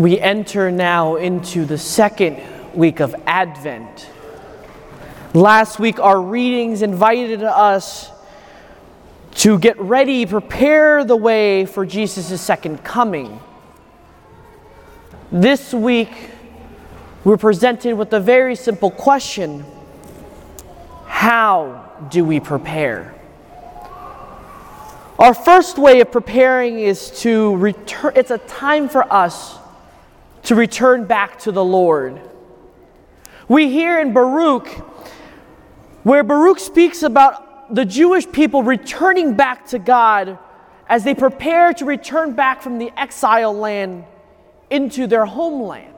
we enter now into the second week of Advent. Last week, our readings invited us to get ready, prepare the way for Jesus' second coming. This week, we're presented with a very simple question How do we prepare? Our first way of preparing is to return, it's a time for us to return back to the Lord. We hear in Baruch, where Baruch speaks about the Jewish people returning back to God as they prepare to return back from the exile land into their homeland.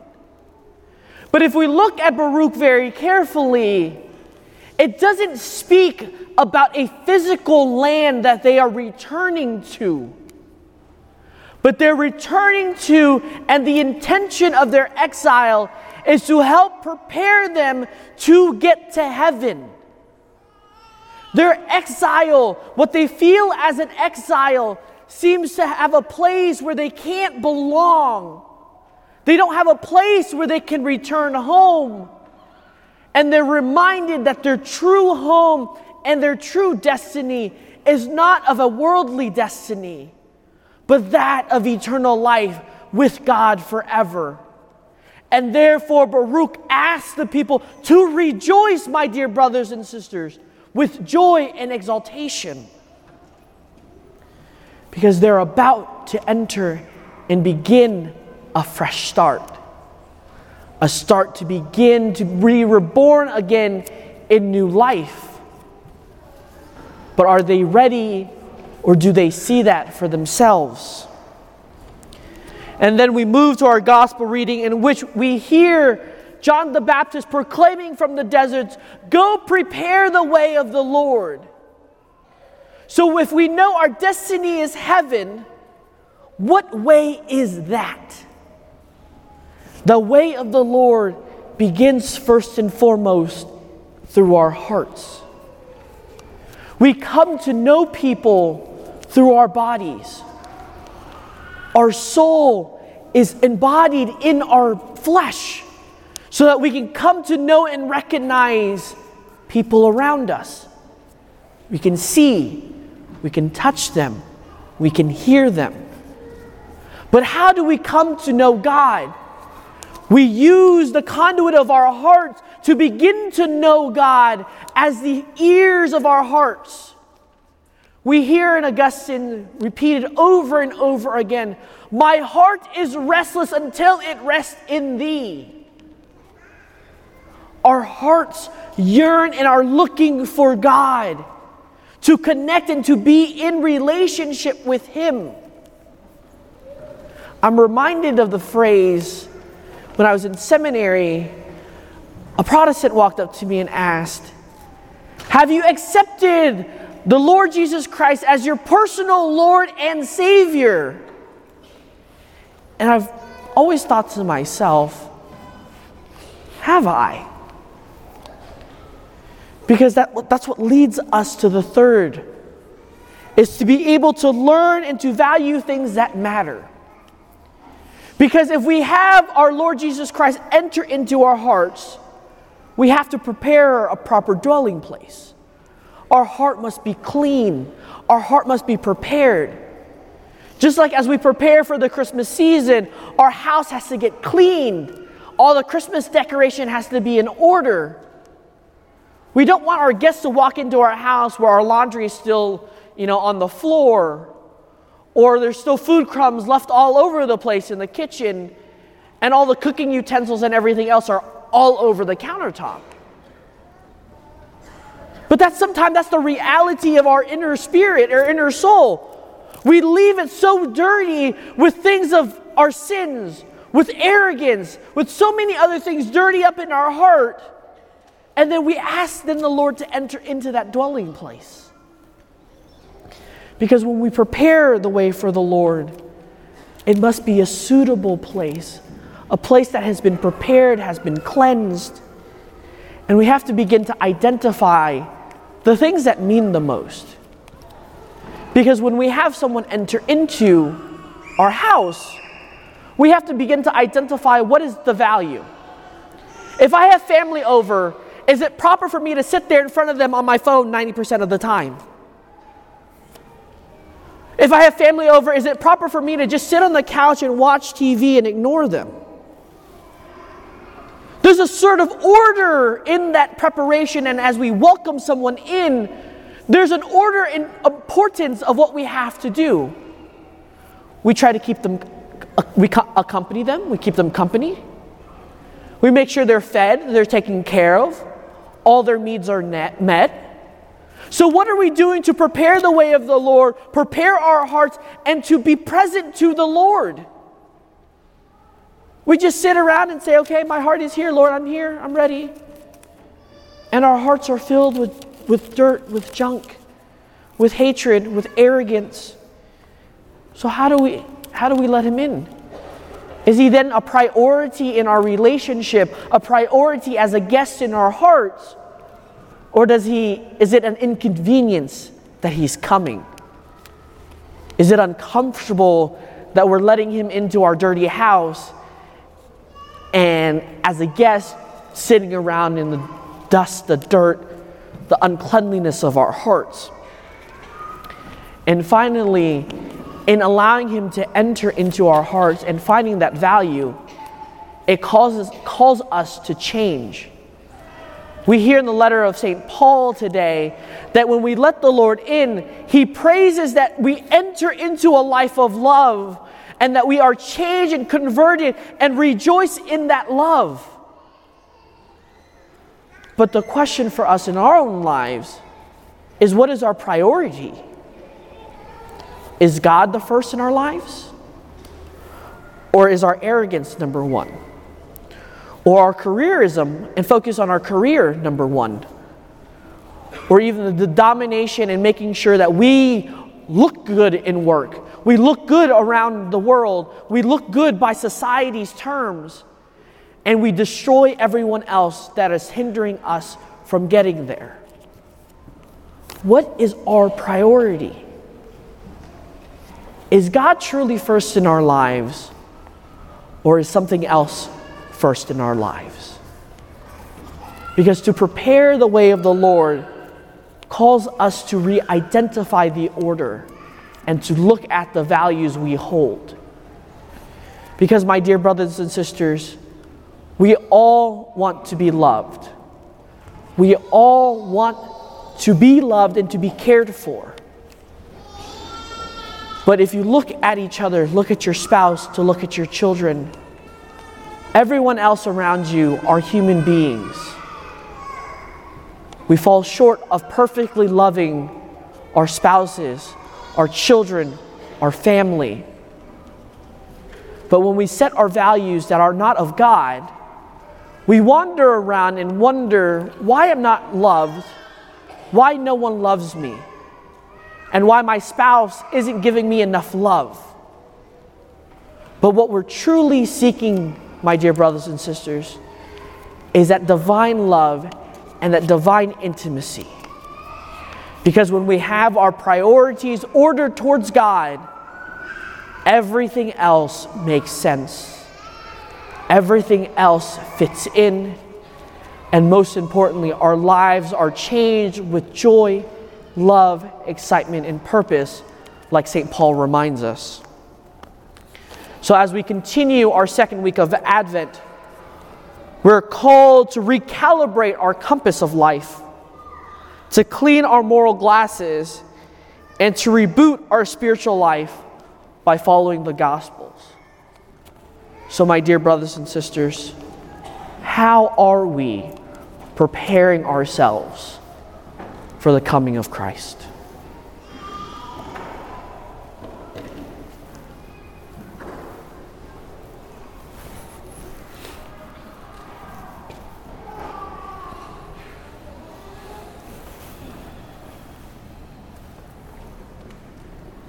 But if we look at Baruch very carefully, it doesn't speak about a physical land that they are returning to but they're returning to, and the intention of their exile is to help prepare them to get to heaven. Their exile, what they feel as an exile, seems to have a place where they can't belong. They don't have a place where they can return home. And they're reminded that their true home and their true destiny is not of a worldly destiny but that of eternal life with God forever. And therefore, Baruch asked the people to rejoice, my dear brothers and sisters, with joy and exaltation. Because they're about to enter and begin a fresh start. A start to begin to be reborn again in new life. But are they ready or do they see that for themselves? And then we move to our gospel reading in which we hear John the Baptist proclaiming from the deserts, Go prepare the way of the Lord. So if we know our destiny is heaven, what way is that? The way of the Lord begins first and foremost through our hearts. We come to know people through our bodies. Our soul is embodied in our flesh so that we can come to know and recognize people around us. We can see, we can touch them, we can hear them. But how do we come to know God? We use the conduit of our hearts to begin to know God as the ears of our hearts. We hear in Augustine repeated over and over again My heart is restless until it rests in thee. Our hearts yearn and are looking for God to connect and to be in relationship with Him. I'm reminded of the phrase when I was in seminary, a Protestant walked up to me and asked, Have you accepted the Lord Jesus Christ as your personal Lord and Savior. And I've always thought to myself, have I? Because that, that's what leads us to the third is to be able to learn and to value things that matter. Because if we have our Lord Jesus Christ enter into our hearts, we have to prepare a proper dwelling place. Our heart must be clean, our heart must be prepared. Just like as we prepare for the Christmas season, our house has to get cleaned. All the Christmas decoration has to be in order. We don't want our guests to walk into our house where our laundry is still, you know, on the floor or there's still food crumbs left all over the place in the kitchen and all the cooking utensils and everything else are all over the countertop. But that's sometimes that's the reality of our inner spirit, our inner soul. We leave it so dirty with things of our sins, with arrogance, with so many other things dirty up in our heart. And then we ask then the Lord to enter into that dwelling place. Because when we prepare the way for the Lord, it must be a suitable place, a place that has been prepared, has been cleansed. And we have to begin to identify the things that mean the most. Because when we have someone enter into our house, we have to begin to identify what is the value. If I have family over, is it proper for me to sit there in front of them on my phone 90% of the time? If I have family over, is it proper for me to just sit on the couch and watch TV and ignore them? There's a sort of order in that preparation, and as we welcome someone in, there's an order and importance of what we have to do. We try to keep them, we accompany them, we keep them company. We make sure they're fed, they're taken care of, all their needs are met. So, what are we doing to prepare the way of the Lord, prepare our hearts, and to be present to the Lord? We just sit around and say, okay, my heart is here, Lord, I'm here, I'm ready. And our hearts are filled with, with dirt, with junk, with hatred, with arrogance. So how do we how do we let him in? Is he then a priority in our relationship, a priority as a guest in our hearts? Or does he is it an inconvenience that he's coming? Is it uncomfortable that we're letting him into our dirty house and as a guest, sitting around in the dust, the dirt, the uncleanliness of our hearts. And finally, in allowing Him to enter into our hearts and finding that value, it causes, calls us to change. We hear in the letter of St. Paul today that when we let the Lord in, he praises that we enter into a life of love and that we are changed and converted and rejoice in that love. But the question for us in our own lives is what is our priority? Is God the first in our lives? Or is our arrogance number one? Or our careerism and focus on our career number one? Or even the domination and making sure that we look good in work, we look good around the world. We look good by society's terms. And we destroy everyone else that is hindering us from getting there. What is our priority? Is God truly first in our lives, or is something else first in our lives? Because to prepare the way of the Lord calls us to re identify the order and to look at the values we hold. Because, my dear brothers and sisters, we all want to be loved. We all want to be loved and to be cared for. But if you look at each other, look at your spouse, to look at your children, everyone else around you are human beings. We fall short of perfectly loving our spouses, our children, our family. But when we set our values that are not of God, we wander around and wonder why I'm not loved, why no one loves me, and why my spouse isn't giving me enough love. But what we're truly seeking, my dear brothers and sisters, is that divine love and that divine intimacy. Because when we have our priorities ordered towards God, everything else makes sense. Everything else fits in. And most importantly, our lives are changed with joy, love, excitement, and purpose, like St. Paul reminds us. So, as we continue our second week of Advent, we're called to recalibrate our compass of life to clean our moral glasses, and to reboot our spiritual life by following the Gospels. So, my dear brothers and sisters, how are we preparing ourselves for the coming of Christ?